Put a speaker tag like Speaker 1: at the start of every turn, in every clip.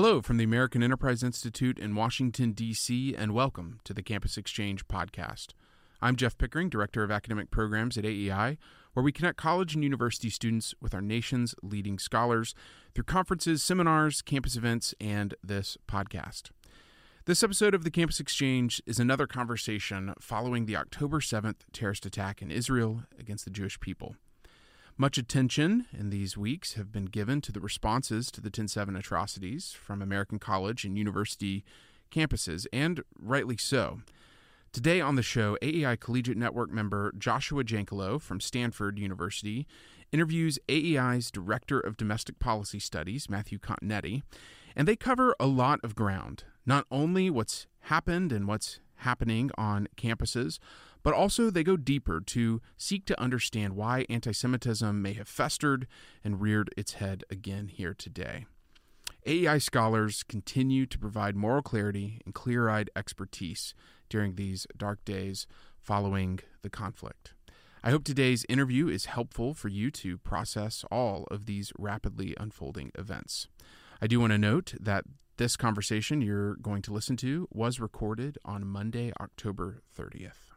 Speaker 1: Hello from the American Enterprise Institute in Washington, D.C., and welcome to the Campus Exchange podcast. I'm Jeff Pickering, Director of Academic Programs at AEI, where we connect college and university students with our nation's leading scholars through conferences, seminars, campus events, and this podcast. This episode of the Campus Exchange is another conversation following the October 7th terrorist attack in Israel against the Jewish people. Much attention in these weeks have been given to the responses to the 10 7 atrocities from American college and university campuses, and rightly so. Today on the show, AEI Collegiate Network member Joshua Jankelow from Stanford University interviews AEI's Director of Domestic Policy Studies, Matthew Continetti, and they cover a lot of ground, not only what's happened and what's happening on campuses, but also they go deeper to seek to understand why anti Semitism may have festered and reared its head again here today. AEI scholars continue to provide moral clarity and clear eyed expertise during these dark days following the conflict. I hope today's interview is helpful for you to process all of these rapidly unfolding events. I do want to note that this conversation you're going to listen to was recorded on Monday, October 30th.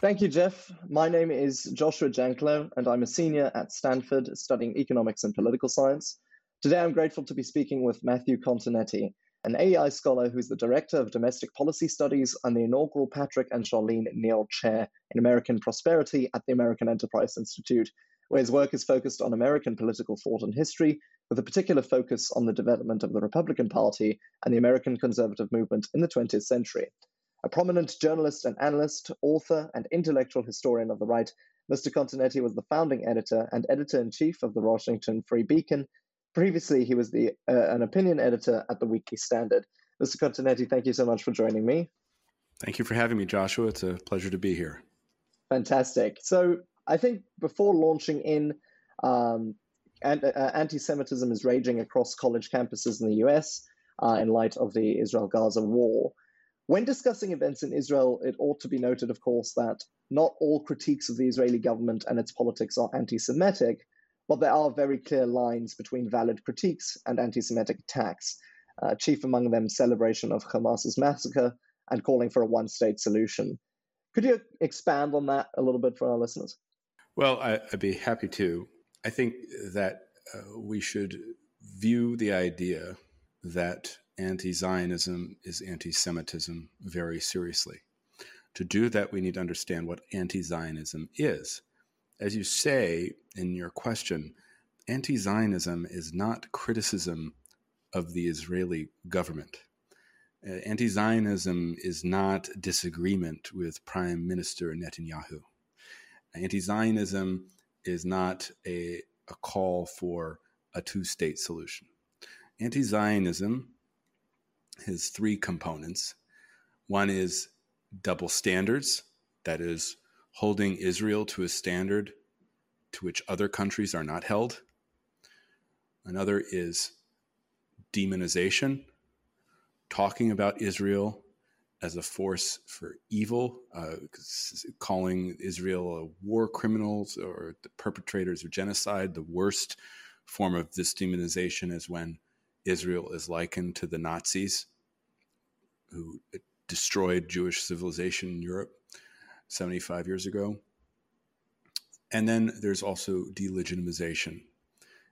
Speaker 2: Thank you, Jeff. My name is Joshua Jankelow, and I'm a senior at Stanford studying economics and political science. Today, I'm grateful to be speaking with Matthew Continetti, an AEI scholar who's the director of domestic policy studies and the inaugural Patrick and Charlene Neal Chair in American Prosperity at the American Enterprise Institute, where his work is focused on American political thought and history, with a particular focus on the development of the Republican Party and the American conservative movement in the 20th century. A prominent journalist and analyst, author, and intellectual historian of the right, Mr. Continetti was the founding editor and editor in chief of the Washington Free Beacon. Previously, he was the uh, an opinion editor at the Weekly Standard. Mr. Continetti, thank you so much for joining me.
Speaker 3: Thank you for having me, Joshua. It's a pleasure to be here.
Speaker 2: Fantastic. So, I think before launching in um, and, uh, anti-Semitism is raging across college campuses in the U.S. Uh, in light of the Israel-Gaza war. When discussing events in Israel, it ought to be noted, of course, that not all critiques of the Israeli government and its politics are anti-Semitic, but there are very clear lines between valid critiques and anti-Semitic attacks. Uh, chief among them, celebration of Hamas's massacre and calling for a one-state solution. Could you expand on that a little bit for our listeners?
Speaker 3: Well, I, would be happy to. I think that uh, we should view the idea that anti Zionism is anti Semitism very seriously. To do that, we need to understand what anti Zionism is. As you say in your question, anti Zionism is not criticism of the Israeli government. Uh, anti Zionism is not disagreement with Prime Minister Netanyahu. Anti Zionism is not a, a call for a two state solution. Anti Zionism has three components. One is double standards, that is, holding Israel to a standard to which other countries are not held. Another is demonization, talking about Israel as a force for evil, uh, calling Israel war criminals or the perpetrators of genocide. The worst form of this demonization is when Israel is likened to the Nazis who destroyed Jewish civilization in Europe 75 years ago. And then there's also delegitimization,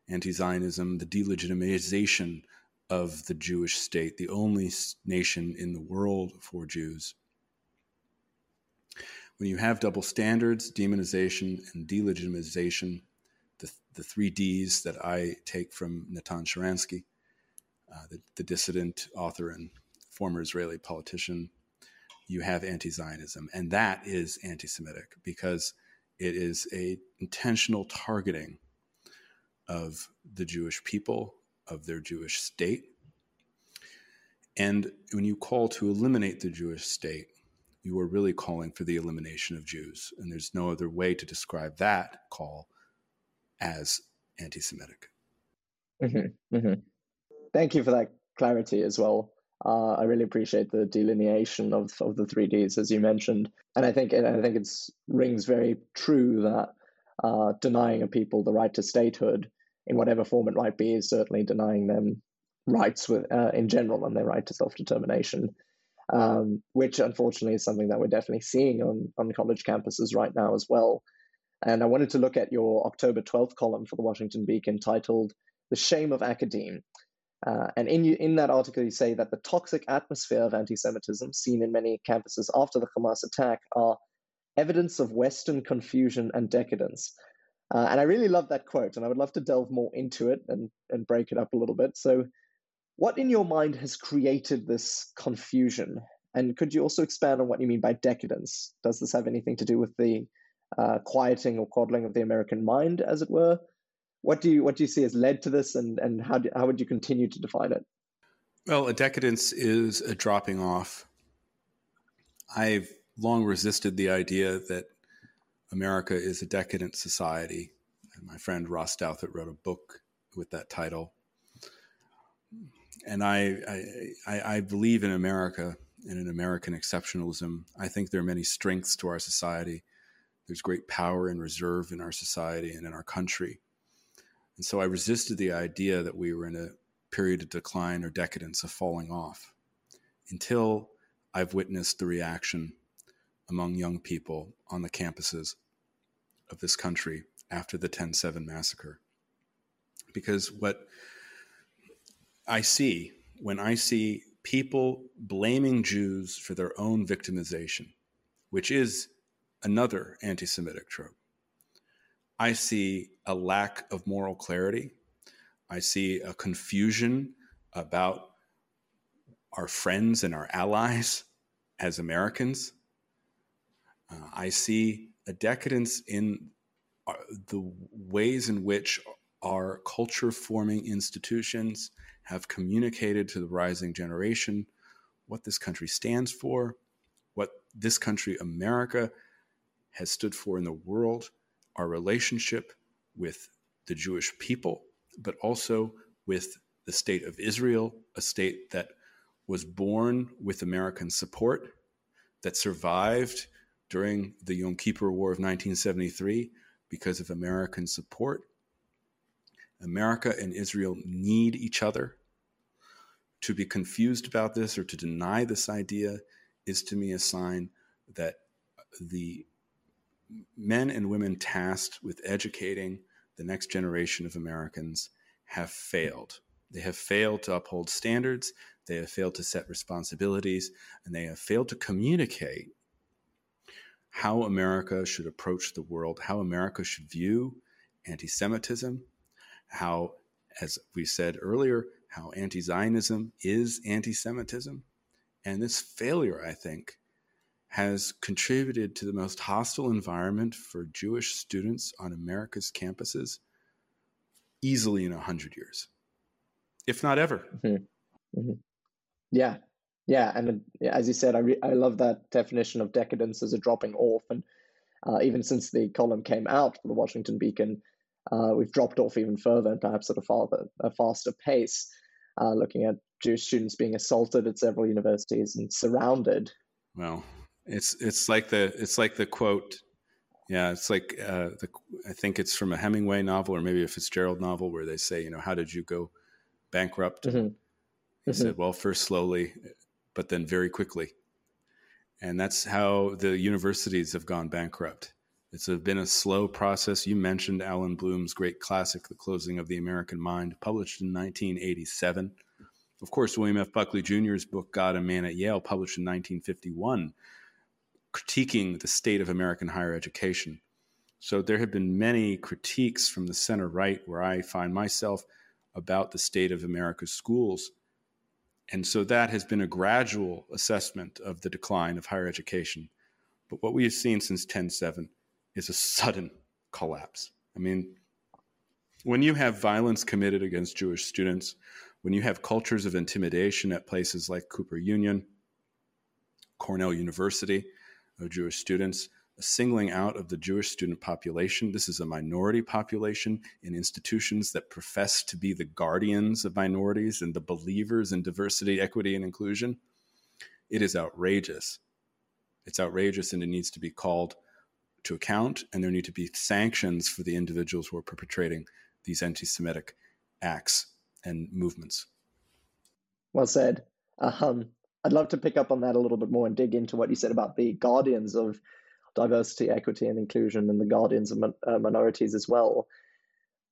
Speaker 3: anti Zionism, the delegitimization of the Jewish state, the only nation in the world for Jews. When you have double standards, demonization, and delegitimization, the, the three Ds that I take from Natan Sharansky, uh, the, the dissident author and former Israeli politician, you have anti-Zionism, and that is anti-Semitic because it is a intentional targeting of the Jewish people of their Jewish state. And when you call to eliminate the Jewish state, you are really calling for the elimination of Jews. And there's no other way to describe that call as anti Semitic.
Speaker 2: Mm-hmm, mm-hmm. Thank you for that clarity as well. Uh, I really appreciate the delineation of, of the three Ds as you mentioned, and I think I think it rings very true that uh, denying a people the right to statehood in whatever form it might be is certainly denying them rights with, uh, in general and their right to self determination, um, which unfortunately is something that we're definitely seeing on, on college campuses right now as well. And I wanted to look at your October 12th column for the Washington Beacon titled The Shame of Academe. Uh, and in, in that article, you say that the toxic atmosphere of anti Semitism seen in many campuses after the Hamas attack are evidence of Western confusion and decadence. Uh, and I really love that quote, and I would love to delve more into it and, and break it up a little bit. So, what in your mind has created this confusion? And could you also expand on what you mean by decadence? Does this have anything to do with the uh, quieting or coddling of the American mind, as it were? What do you what do you see has led to this, and and how do, how would you continue to define it?
Speaker 3: Well, a decadence is a dropping off. I've long resisted the idea that America is a decadent society. And my friend Ross Douthat wrote a book with that title. And I, I, I believe in America and in American exceptionalism. I think there are many strengths to our society. There's great power and reserve in our society and in our country. And so I resisted the idea that we were in a period of decline or decadence, of falling off, until I've witnessed the reaction among young people on the campuses of this country after the 10 7 massacre. Because what I see when I see people blaming Jews for their own victimization, which is another anti Semitic trope, I see a lack of moral clarity. I see a confusion about our friends and our allies as Americans. Uh, I see a decadence in uh, the ways in which our culture forming institutions have communicated to the rising generation what this country stands for, what this country, America, has stood for in the world, our relationship with the Jewish people, but also with the state of Israel, a state that was born with American support, that survived during the Yom Kippur War of 1973 because of American support. America and Israel need each other. To be confused about this or to deny this idea is to me a sign that the men and women tasked with educating the next generation of Americans have failed. They have failed to uphold standards, they have failed to set responsibilities, and they have failed to communicate how America should approach the world, how America should view anti Semitism, how, as we said earlier, how anti Zionism is anti Semitism. And this failure, I think, has contributed to the most hostile environment for Jewish students on America's campuses easily in 100 years, if not ever. Mm-hmm.
Speaker 2: Mm-hmm. Yeah, yeah, and as you said, I re- I love that definition of decadence as a dropping off, and uh, even since the column came out for the Washington Beacon, uh, we've dropped off even further, and perhaps at a, farther, a faster pace. Uh, looking at Jewish students being assaulted at several universities and surrounded.
Speaker 3: Well, it's it's like the it's like the quote. Yeah, it's like uh, the I think it's from a Hemingway novel or maybe a Fitzgerald novel where they say, you know, how did you go bankrupt? Mm-hmm. He mm-hmm. said, well, first slowly, but then very quickly. And that's how the universities have gone bankrupt. It's been a slow process. You mentioned Allan Bloom's great classic, The Closing of the American Mind, published in 1987. Of course, William F. Buckley Jr.'s book, God and Man at Yale, published in 1951, critiquing the state of American higher education. So there have been many critiques from the center right, where I find myself, about the state of America's schools. And so that has been a gradual assessment of the decline of higher education. But what we have seen since 10 is a sudden collapse. I mean, when you have violence committed against Jewish students, when you have cultures of intimidation at places like Cooper Union, Cornell University of Jewish students, singling out of the Jewish student population. This is a minority population in institutions that profess to be the guardians of minorities and the believers in diversity, equity, and inclusion. It is outrageous. It's outrageous and it needs to be called to account, and there need to be sanctions for the individuals who are perpetrating these anti Semitic acts and movements.
Speaker 2: Well said. Um, I'd love to pick up on that a little bit more and dig into what you said about the guardians of diversity, equity, and inclusion, and the guardians of uh, minorities as well.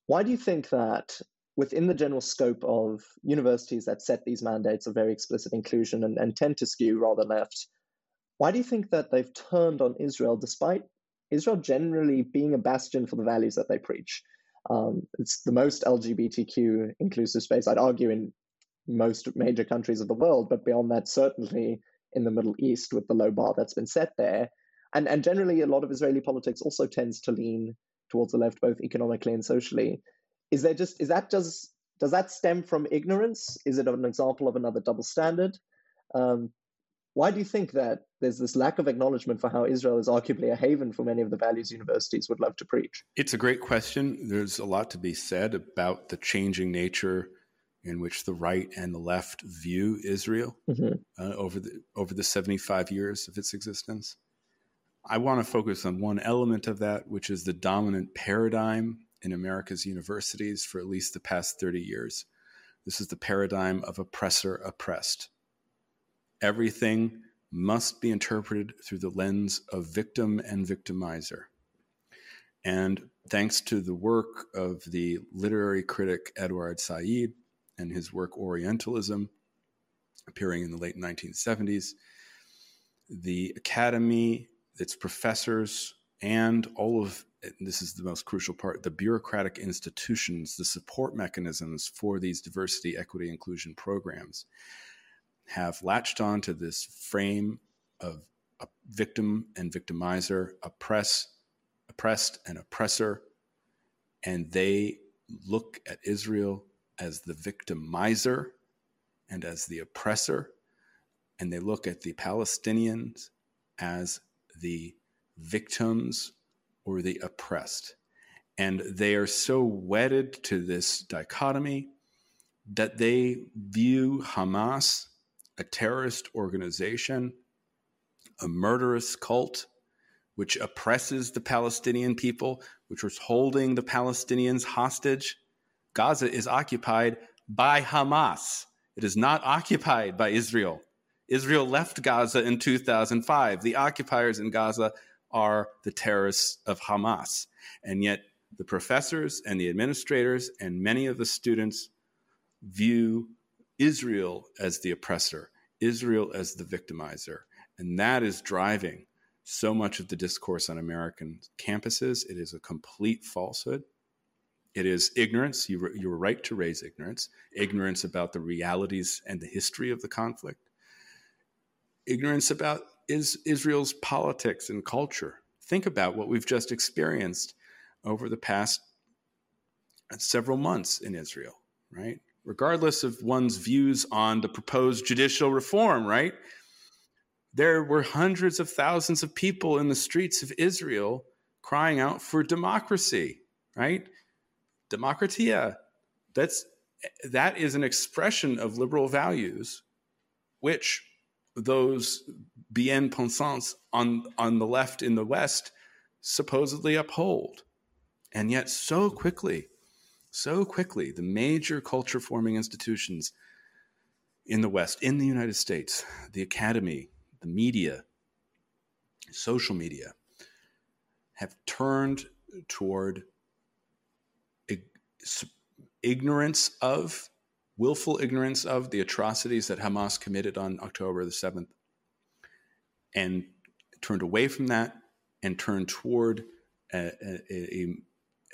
Speaker 2: Why do you think that within the general scope of universities that set these mandates of very explicit inclusion and, and tend to skew rather left, why do you think that they've turned on Israel despite Israel generally being a bastion for the values that they preach? Um, it's the most LGBTQ inclusive space, I'd argue, in most major countries of the world, but beyond that, certainly in the Middle East with the low bar that's been set there. And, and generally, a lot of Israeli politics also tends to lean towards the left, both economically and socially. Is there just is that just does that stem from ignorance? Is it an example of another double standard? Um, why do you think that there's this lack of acknowledgement for how Israel is arguably a haven for many of the values universities would love to preach?
Speaker 3: It's a great question. There's a lot to be said about the changing nature in which the right and the left view Israel mm-hmm. uh, over the over the 75 years of its existence. I want to focus on one element of that, which is the dominant paradigm in America's universities for at least the past 30 years. This is the paradigm of oppressor oppressed. Everything must be interpreted through the lens of victim and victimizer. And thanks to the work of the literary critic Edward Said and his work Orientalism, appearing in the late 1970s, the academy, its professors, and all of this is the most crucial part the bureaucratic institutions, the support mechanisms for these diversity, equity, inclusion programs have latched on to this frame of a victim and victimizer, oppress, oppressed and oppressor, and they look at Israel as the victimizer and as the oppressor, and they look at the Palestinians as the victims or the oppressed. And they are so wedded to this dichotomy that they view Hamas, a terrorist organization, a murderous cult, which oppresses the Palestinian people, which was holding the Palestinians hostage. Gaza is occupied by Hamas. It is not occupied by Israel. Israel left Gaza in 2005. The occupiers in Gaza are the terrorists of Hamas. And yet, the professors and the administrators and many of the students view Israel as the oppressor, Israel as the victimizer. And that is driving so much of the discourse on American campuses. It is a complete falsehood. It is ignorance. You, you were right to raise ignorance, ignorance about the realities and the history of the conflict, ignorance about is Israel's politics and culture. Think about what we've just experienced over the past several months in Israel, right? Regardless of one's views on the proposed judicial reform, right? There were hundreds of thousands of people in the streets of Israel crying out for democracy, right? Demokratia. That's that is an expression of liberal values, which those bien pensants on, on the left in the West supposedly uphold. And yet, so quickly, so quickly, the major culture forming institutions in the West, in the United States, the academy, the media, social media, have turned toward ignorance of willful ignorance of the atrocities that Hamas committed on October the 7th and turned away from that and turned toward a, a,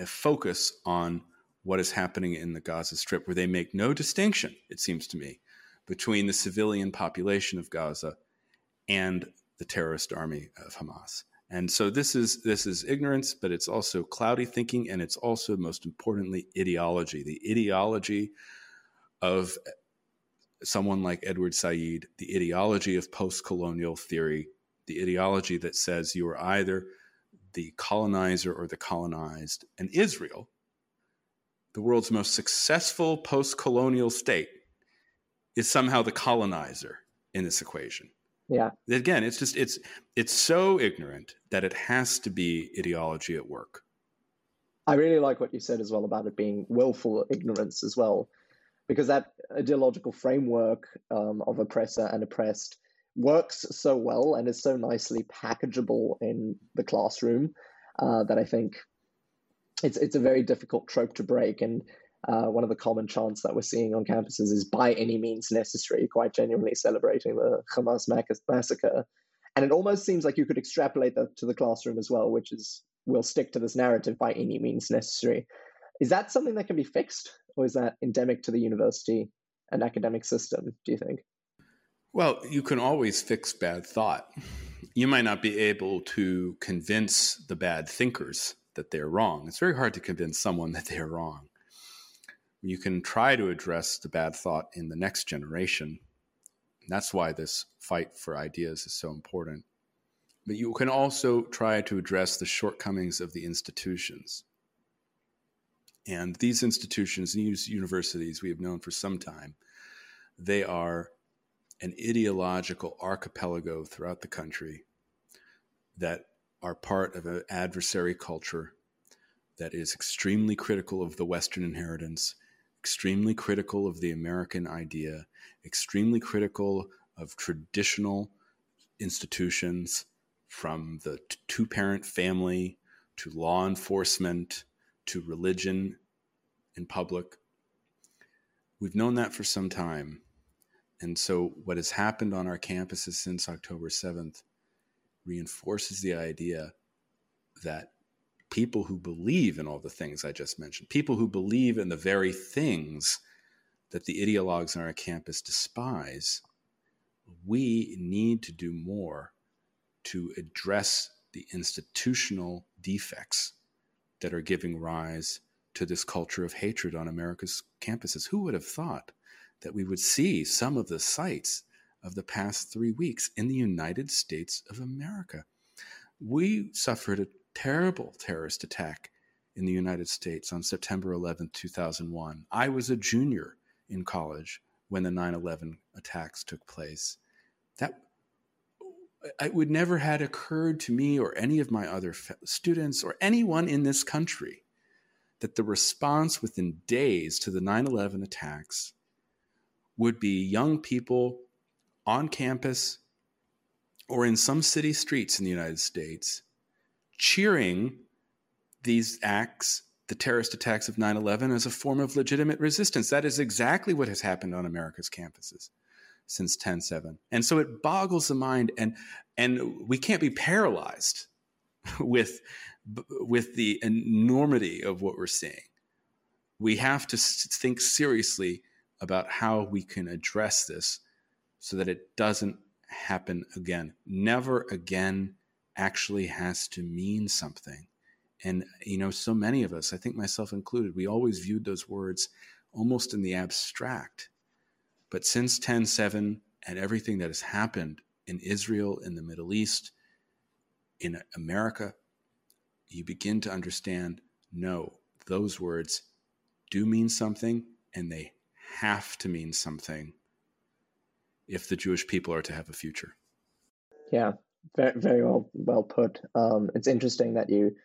Speaker 3: a, focus on what is happening in the Gaza Strip, where they make no distinction, it seems to me, between the civilian population of Gaza and the terrorist army of Hamas. And so this is this is ignorance, but it's also cloudy thinking, and it's also most importantly ideology. The ideology of someone like Edward Said, the ideology of post colonial theory, the ideology that says you are either the colonizer or the colonized. And Israel, the world's most successful post colonial state, is somehow the colonizer in this equation.
Speaker 2: Yeah.
Speaker 3: Again, it's just it's it's so ignorant that it has to be ideology at work.
Speaker 2: I really like what you said as well about it being willful ignorance as well, because that ideological framework um, of oppressor and oppressed works so well and is so nicely packageable in the classroom uh, that I think it's it's a very difficult trope to break. And uh, one of the common chants that we're seeing on campuses is by any means necessary, quite genuinely celebrating the Hamas massacre. And it almost seems like you could extrapolate that to the classroom as well, which is we'll stick to this narrative by any means necessary. Is that something that can be fixed, or is that endemic to the university and academic system, do you think?
Speaker 3: Well, you can always fix bad thought. You might not be able to convince the bad thinkers that they're wrong. It's very hard to convince someone that they're wrong. You can try to address the bad thought in the next generation. And that's why this fight for ideas is so important. But you can also try to address the shortcomings of the institutions. And these institutions, these universities we have known for some time, they are an ideological archipelago throughout the country that are part of an adversary culture that is extremely critical of the Western inheritance, extremely critical of the American idea, extremely critical of traditional institutions from the two parent family to law enforcement to religion in public. We've known that for some time. And so, what has happened on our campuses since October 7th reinforces the idea that people who believe in all the things I just mentioned, people who believe in the very things that the ideologues on our campus despise, we need to do more to address the institutional defects that are giving rise to this culture of hatred on America's campuses. Who would have thought that we would see some of the sights of the past three weeks in the United States of America. We suffered a terrible terrorist attack in the United States on September 11, 2001. I was a junior in college when the 9 11 attacks took place. That it would never had occurred to me or any of my other students or anyone in this country that the response within days to the 9 11 attacks would be young people on campus or in some city streets in the United States cheering these acts, the terrorist attacks of 9 11, as a form of legitimate resistance. That is exactly what has happened on America's campuses since 10 7. And so it boggles the mind, and, and we can't be paralyzed with, with the enormity of what we're seeing. We have to think seriously about how we can address this so that it doesn't happen again. Never again actually has to mean something. And, you know, so many of us, I think myself included, we always viewed those words almost in the abstract. But since 10 7 and everything that has happened in Israel, in the Middle East, in America, you begin to understand no, those words do mean something and they have to mean something if the Jewish people are to have a future.
Speaker 2: Yeah, very, very well well put. Um, it's interesting that you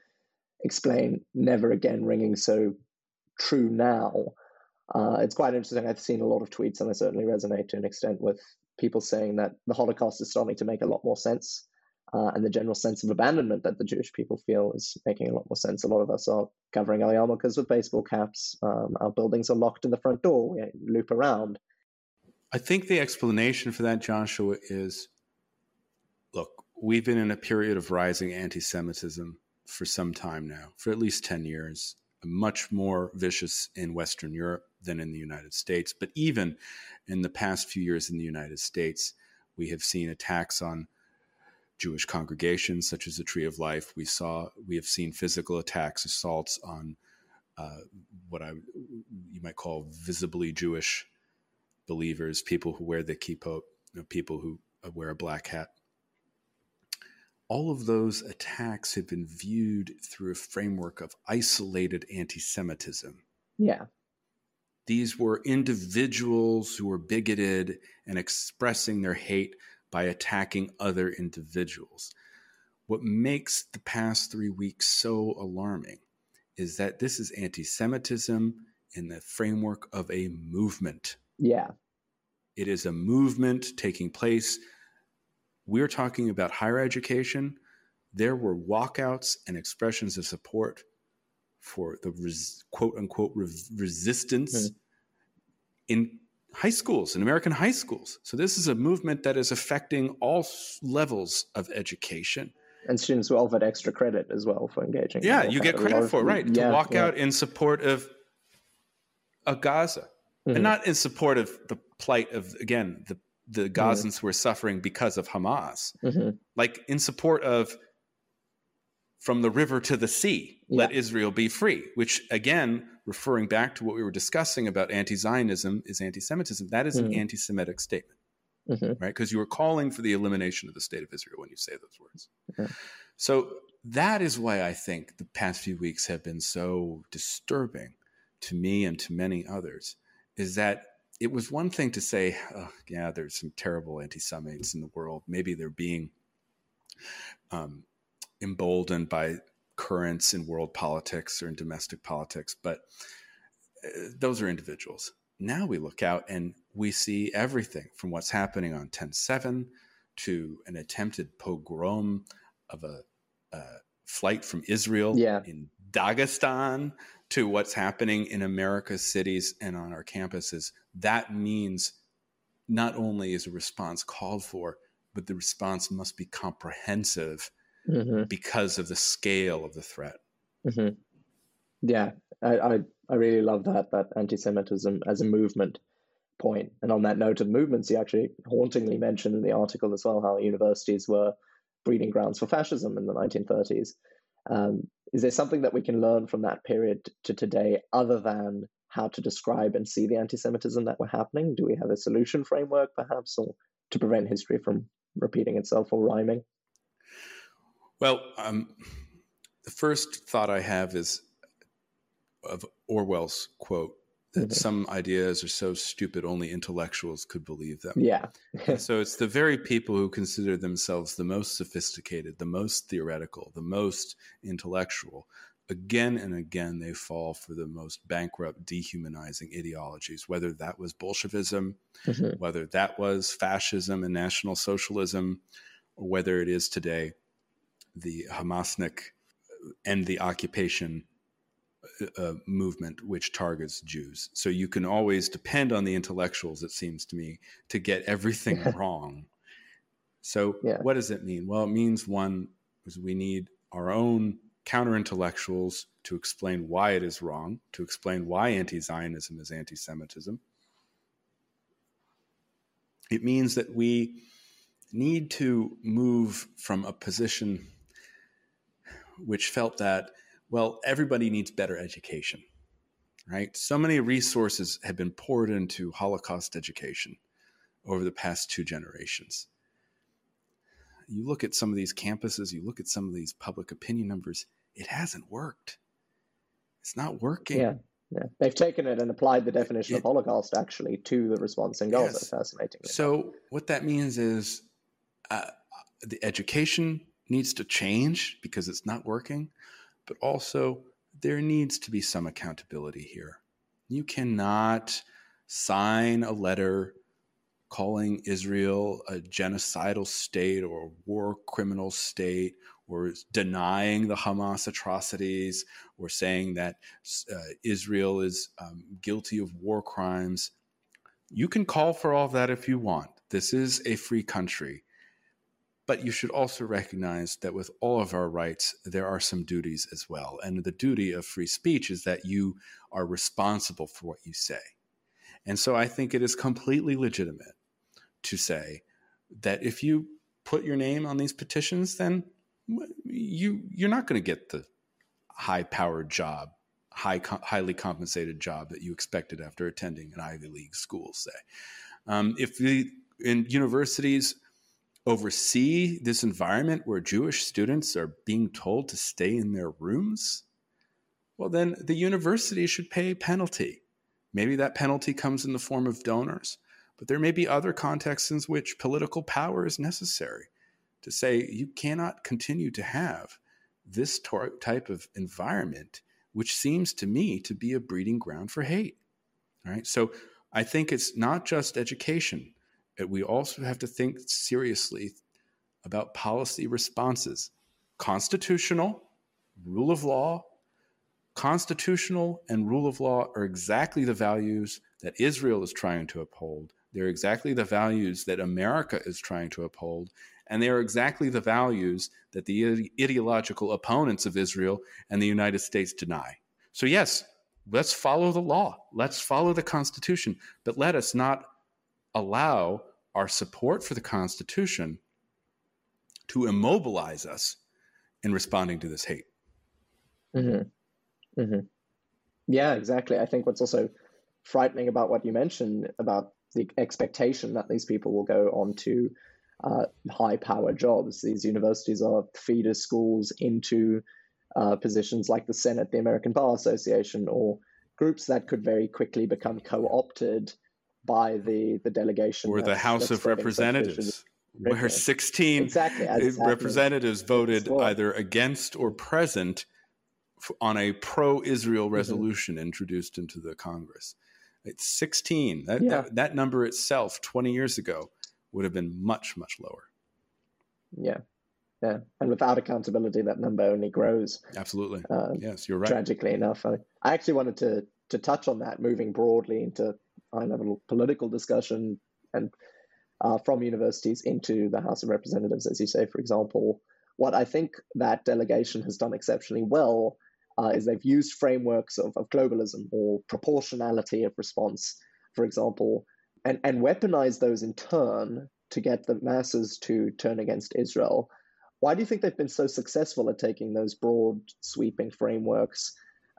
Speaker 2: explain "never again" ringing so true now. Uh, it's quite interesting. I've seen a lot of tweets, and I certainly resonate to an extent with people saying that the Holocaust is starting to make a lot more sense, uh, and the general sense of abandonment that the Jewish people feel is making a lot more sense. A lot of us are covering our yarmulkes with baseball caps. Um, our buildings are locked in the front door. We loop around.
Speaker 3: I think the explanation for that, Joshua, is look, we've been in a period of rising anti Semitism for some time now, for at least 10 years, much more vicious in Western Europe than in the United States. But even in the past few years in the United States, we have seen attacks on Jewish congregations, such as the Tree of Life. We saw, we have seen physical attacks, assaults on uh, what I you might call visibly Jewish believers, people who wear the kippot, people who uh, wear a black hat. All of those attacks have been viewed through a framework of isolated anti Semitism.
Speaker 2: Yeah.
Speaker 3: These were individuals who were bigoted and expressing their hate by attacking other individuals. What makes the past three weeks so alarming is that this is anti Semitism in the framework of a movement.
Speaker 2: Yeah.
Speaker 3: It is a movement taking place. We're talking about higher education. There were walkouts and expressions of support for the res, quote unquote res, resistance mm-hmm. in high schools, in American high schools. So this is a movement that is affecting all levels of education.
Speaker 2: And students will offered extra credit as well for engaging.
Speaker 3: Yeah, you get credit for it, right? Yeah, to walk yeah. out in support of a Gaza, mm-hmm. and not in support of the plight of again the the mm-hmm. Gazans mm-hmm. who are suffering because of Hamas, mm-hmm. like in support of from the river to the sea, yeah. let Israel be free, which again, referring back to what we were discussing about anti Zionism is anti Semitism. That is mm-hmm. an anti Semitic statement, mm-hmm. right? Because you are calling for the elimination of the state of Israel when you say those words. Mm-hmm. So that is why I think the past few weeks have been so disturbing to me and to many others, is that it was one thing to say, oh, yeah, there's some terrible anti Semites in the world. Maybe they're being um, emboldened by currents in world politics or in domestic politics, but uh, those are individuals. Now we look out and we see everything from what's happening on 10 7 to an attempted pogrom of a, a flight from Israel
Speaker 2: yeah.
Speaker 3: in Dagestan to what's happening in America's cities and on our campuses. That means not only is a response called for, but the response must be comprehensive mm-hmm. because of the scale of the threat.
Speaker 2: Mm-hmm. Yeah, I, I, I really love that that anti-Semitism as a movement point. And on that note of movements, you actually hauntingly mentioned in the article as well how universities were breeding grounds for fascism in the 1930s. Um, is there something that we can learn from that period to today other than how to describe and see the anti-Semitism that were happening? Do we have a solution framework, perhaps, or to prevent history from repeating itself or rhyming?
Speaker 3: Well, um, the first thought I have is of Orwell's quote that mm-hmm. some ideas are so stupid only intellectuals could believe them.
Speaker 2: Yeah.
Speaker 3: so it's the very people who consider themselves the most sophisticated, the most theoretical, the most intellectual. Again and again, they fall for the most bankrupt, dehumanizing ideologies, whether that was Bolshevism, mm-hmm. whether that was fascism and National Socialism, or whether it is today the Hamasnik and the occupation uh, movement which targets Jews. So you can always depend on the intellectuals, it seems to me, to get everything wrong. So yeah. what does it mean? Well, it means one is we need our own counter intellectuals to explain why it is wrong, to explain why anti Zionism is anti Semitism. It means that we need to move from a position which felt that, well, everybody needs better education, right? So many resources have been poured into Holocaust education over the past two generations. You look at some of these campuses, you look at some of these public opinion numbers, it hasn't worked. It's not working.
Speaker 2: Yeah. Yeah, they've taken it and applied the definition it, of Holocaust actually to the response in Gaza. Yes. Fascinating.
Speaker 3: So what that means is uh, the education needs to change because it's not working, but also there needs to be some accountability here. You cannot sign a letter calling Israel a genocidal state or a war criminal state or denying the Hamas atrocities or saying that uh, Israel is um, guilty of war crimes. You can call for all that if you want. This is a free country. But you should also recognize that with all of our rights, there are some duties as well. And the duty of free speech is that you are responsible for what you say. And so I think it is completely legitimate to say that if you put your name on these petitions, then you you're not going to get the high powered job, high highly compensated job that you expected after attending an Ivy League school. Say, um, if the in universities oversee this environment where Jewish students are being told to stay in their rooms, well, then the university should pay a penalty. Maybe that penalty comes in the form of donors, But there may be other contexts in which political power is necessary to say you cannot continue to have this type of environment, which seems to me to be a breeding ground for hate. All right. So I think it's not just education. We also have to think seriously about policy responses constitutional, rule of law. Constitutional and rule of law are exactly the values that Israel is trying to uphold. They're exactly the values that America is trying to uphold. And they are exactly the values that the ideological opponents of Israel and the United States deny. So, yes, let's follow the law, let's follow the Constitution, but let us not allow our support for the Constitution to immobilize us in responding to this hate.
Speaker 2: Mm-hmm. Mm-hmm. Yeah, exactly. I think what's also frightening about what you mentioned about the expectation that these people will go on to uh, high power jobs. These universities are feeder schools into uh, positions like the Senate, the American Bar Association, or groups that could very quickly become co opted by the, the delegation.
Speaker 3: Or the House of Representatives. Where 16 exactly, representatives voted either against or present on a pro Israel mm-hmm. resolution mm-hmm. introduced into the Congress. It's 16. That, yeah. that, that number itself 20 years ago would have been much, much lower.
Speaker 2: Yeah. Yeah. And without accountability, that number only grows.
Speaker 3: Absolutely. Uh, yes, you're right.
Speaker 2: Tragically enough. I, I actually wanted to, to touch on that, moving broadly into high level political discussion and uh, from universities into the House of Representatives, as you say, for example. What I think that delegation has done exceptionally well uh, is they've used frameworks of, of globalism or proportionality of response, for example, and, and weaponize those in turn to get the masses to turn against Israel. Why do you think they've been so successful at taking those broad, sweeping frameworks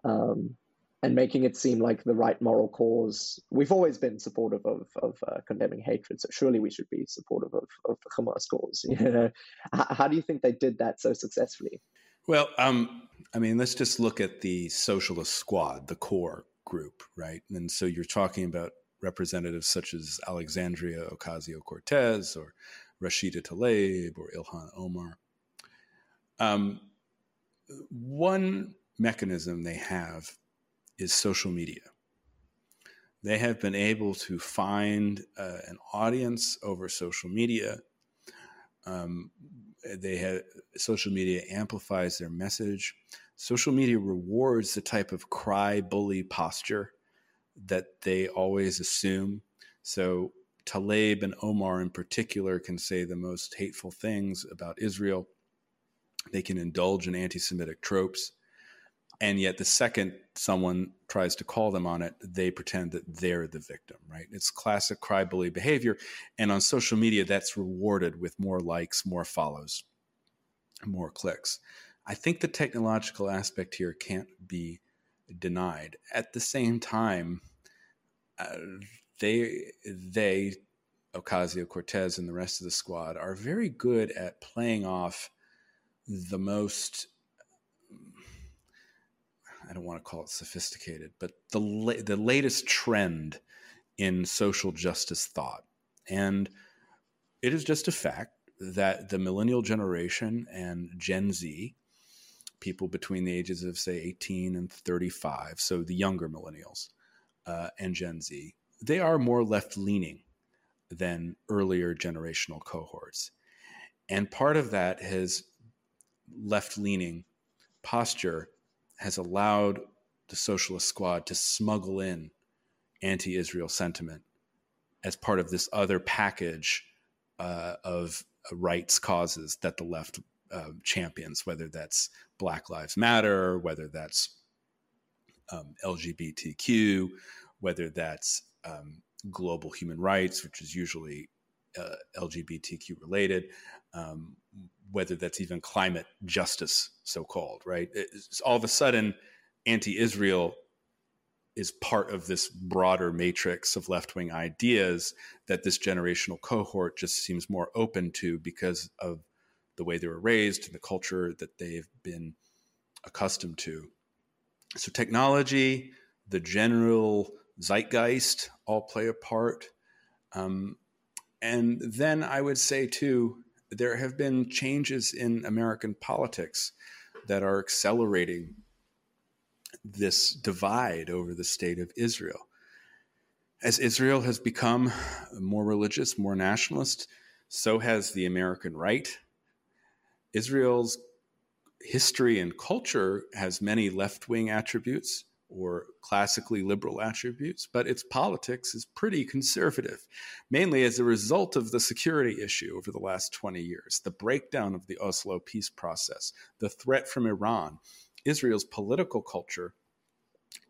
Speaker 2: um, and making it seem like the right moral cause? We've always been supportive of, of uh, condemning hatred, so surely we should be supportive of, of the Hamas cause. You know? how, how do you think they did that so successfully?
Speaker 3: Well, um, I mean, let's just look at the socialist squad, the core group, right? And so you're talking about representatives such as Alexandria Ocasio Cortez or Rashida Tlaib or Ilhan Omar. Um, one mechanism they have is social media. They have been able to find uh, an audience over social media. Um, they have social media amplifies their message. Social media rewards the type of cry bully posture that they always assume. So Tlaib and Omar in particular can say the most hateful things about Israel. They can indulge in anti Semitic tropes. And yet, the second someone tries to call them on it, they pretend that they're the victim, right? It's classic cry bully behavior. And on social media, that's rewarded with more likes, more follows, more clicks. I think the technological aspect here can't be denied. At the same time, uh, they they Ocasio Cortez and the rest of the squad are very good at playing off the most don't want to call it sophisticated, but the la- the latest trend in social justice thought. And it is just a fact that the millennial generation and Gen Z, people between the ages of say 18 and 35, so the younger millennials, uh, and Gen Z, they are more left leaning than earlier generational cohorts. And part of that has left leaning posture has allowed the socialist squad to smuggle in anti Israel sentiment as part of this other package uh, of rights causes that the left uh, champions, whether that's Black Lives Matter, whether that's um, LGBTQ, whether that's um, global human rights, which is usually uh, LGBTQ related, um, whether that's even climate justice, so called, right? It's all of a sudden, anti Israel is part of this broader matrix of left wing ideas that this generational cohort just seems more open to because of the way they were raised and the culture that they've been accustomed to. So, technology, the general zeitgeist all play a part. Um, and then I would say, too, there have been changes in American politics that are accelerating this divide over the state of Israel. As Israel has become more religious, more nationalist, so has the American right. Israel's history and culture has many left wing attributes or classically liberal attributes, but its politics is pretty conservative, mainly as a result of the security issue over the last 20 years, the breakdown of the Oslo peace process, the threat from Iran. Israel's political culture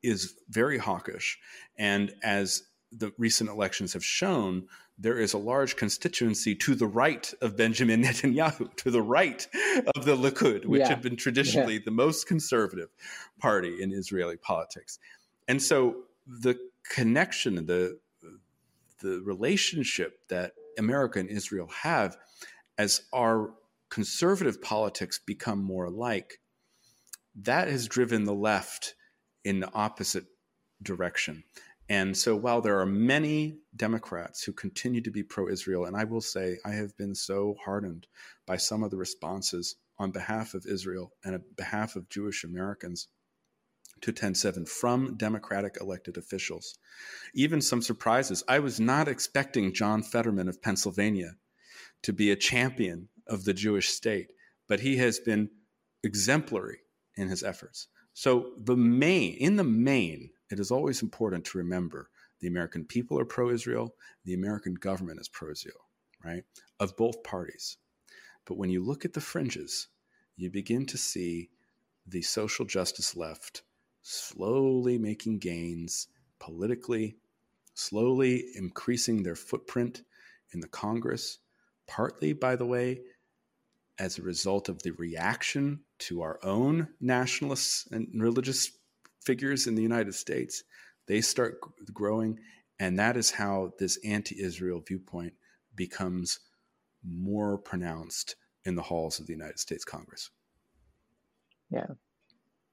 Speaker 3: is very hawkish. And as the recent elections have shown, there is a large constituency to the right of Benjamin Netanyahu, to the right of the Likud, which yeah. had been traditionally yeah. the most conservative party in Israeli politics. And so the connection, the the relationship that America and Israel have as our conservative politics become more alike, that has driven the left in the opposite direction. And so while there are many Democrats who continue to be pro Israel, and I will say I have been so hardened by some of the responses on behalf of Israel and on behalf of Jewish Americans to 107 from Democratic elected officials. Even some surprises. I was not expecting John Fetterman of Pennsylvania to be a champion of the Jewish state, but he has been exemplary in his efforts. So the main, in the main, it is always important to remember the American people are pro-Israel, the American government is pro-Israel, right? Of both parties. But when you look at the fringes, you begin to see the social justice left slowly making gains politically, slowly increasing their footprint in the Congress, partly, by the way, as a result of the reaction to our own nationalists and religious figures in the United States. They start growing, and that is how this anti Israel viewpoint becomes more pronounced in the halls of the United States Congress.
Speaker 2: Yeah,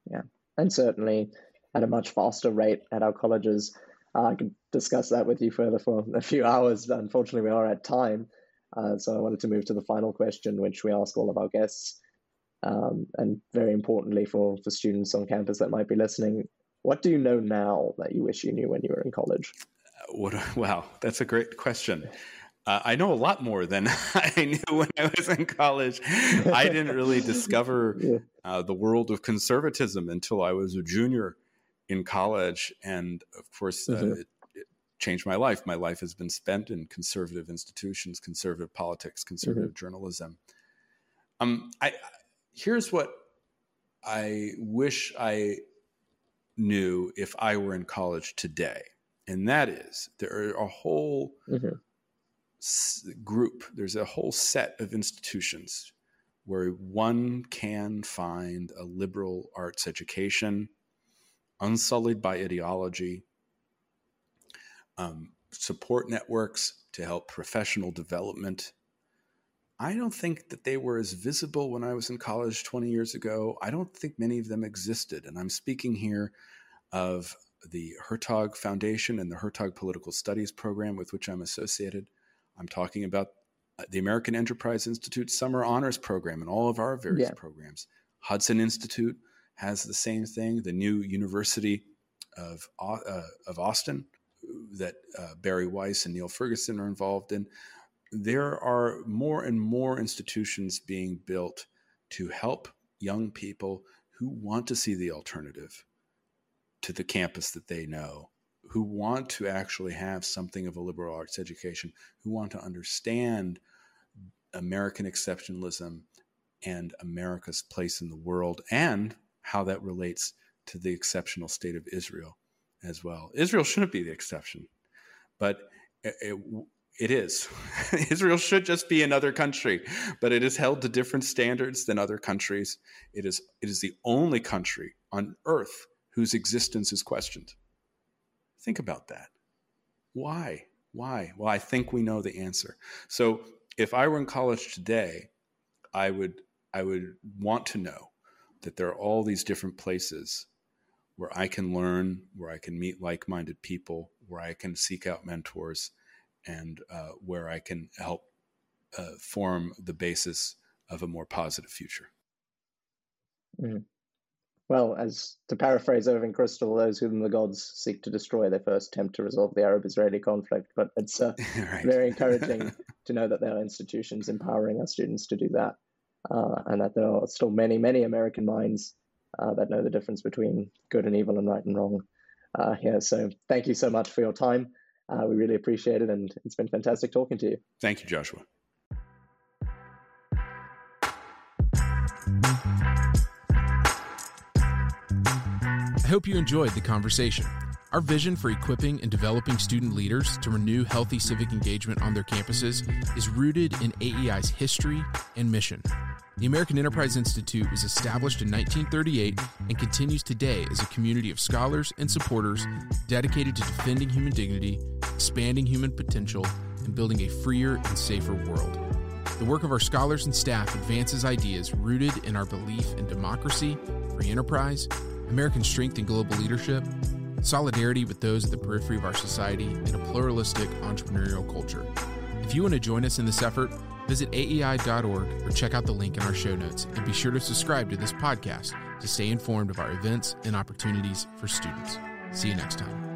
Speaker 2: yeah. And certainly at a much faster rate at our colleges. Uh, I could discuss that with you further for a few hours. Unfortunately, we are at time. Uh, so I wanted to move to the final question, which we ask all of our guests. Um, and very importantly for, for students on campus that might be listening, what do you know now that you wish you knew when you were in college?
Speaker 3: Uh, what, wow, that's a great question. Uh, I know a lot more than I knew when I was in college. I didn't really discover yeah. uh, the world of conservatism until I was a junior in college. And of course, uh, mm-hmm. it, changed my life. My life has been spent in conservative institutions, conservative politics, conservative mm-hmm. journalism. Um, I here's what I wish I knew if I were in college today, and that is there are a whole mm-hmm. s- group, there's a whole set of institutions where one can find a liberal arts education, unsullied by ideology, um, support networks to help professional development. I don't think that they were as visible when I was in college 20 years ago. I don't think many of them existed. And I'm speaking here of the Hertog Foundation and the Hertog Political Studies program with which I'm associated. I'm talking about uh, the American Enterprise Institute Summer Honors Program and all of our various yeah. programs. Hudson Institute has the same thing. The new University of, uh, of Austin that uh, Bari Weiss and Niall Ferguson are involved in. There are more and more institutions being built to help young people who want to see the alternative to the campus that they know, who want to actually have something of a liberal arts education, who want to understand American exceptionalism and America's place in the world and how that relates to the exceptional state of Israel as well. Israel shouldn't be the exception, but it, it is. Israel should just be another country, but it is held to different standards than other countries. It is it is the only country on earth whose existence is questioned. Think about that. Why? Why? Well, I think we know the answer. So, if I were in college today, I would I would want to know that there are all these different places where I can learn, where I can meet like minded people, where I can seek out mentors, and uh, where I can help uh, form the basis of a more positive future.
Speaker 2: Mm. Well, as to paraphrase Irving Kristol, those whom the gods seek to destroy, they first attempt to resolve the Arab-Israeli conflict. But it's uh, right. very encouraging to know that there are institutions empowering our students to do that, uh, and that there are still many, many American minds uh, that know the difference between good and evil and right and wrong. Uh, yeah, so thank you so much for your time. Uh, we really appreciate it, and it's been fantastic talking to you.
Speaker 3: Thank you, Joshua.
Speaker 1: I hope you enjoyed the conversation. Our vision for equipping and developing student leaders to renew healthy civic engagement on their campuses is rooted in AEI's history and mission. The American Enterprise Institute was established in 1938 and continues today as a community of scholars and supporters dedicated to defending human dignity, expanding human potential, and building a freer and safer world. The work of our scholars and staff advances ideas rooted in our belief in democracy, free enterprise, American strength and global leadership, solidarity with those at the periphery of our society, and a pluralistic entrepreneurial culture. If you want to join us in this effort, visit aei.org or check out the link in our show notes and be sure to subscribe to this podcast to stay informed of our events and opportunities for students. See you next time.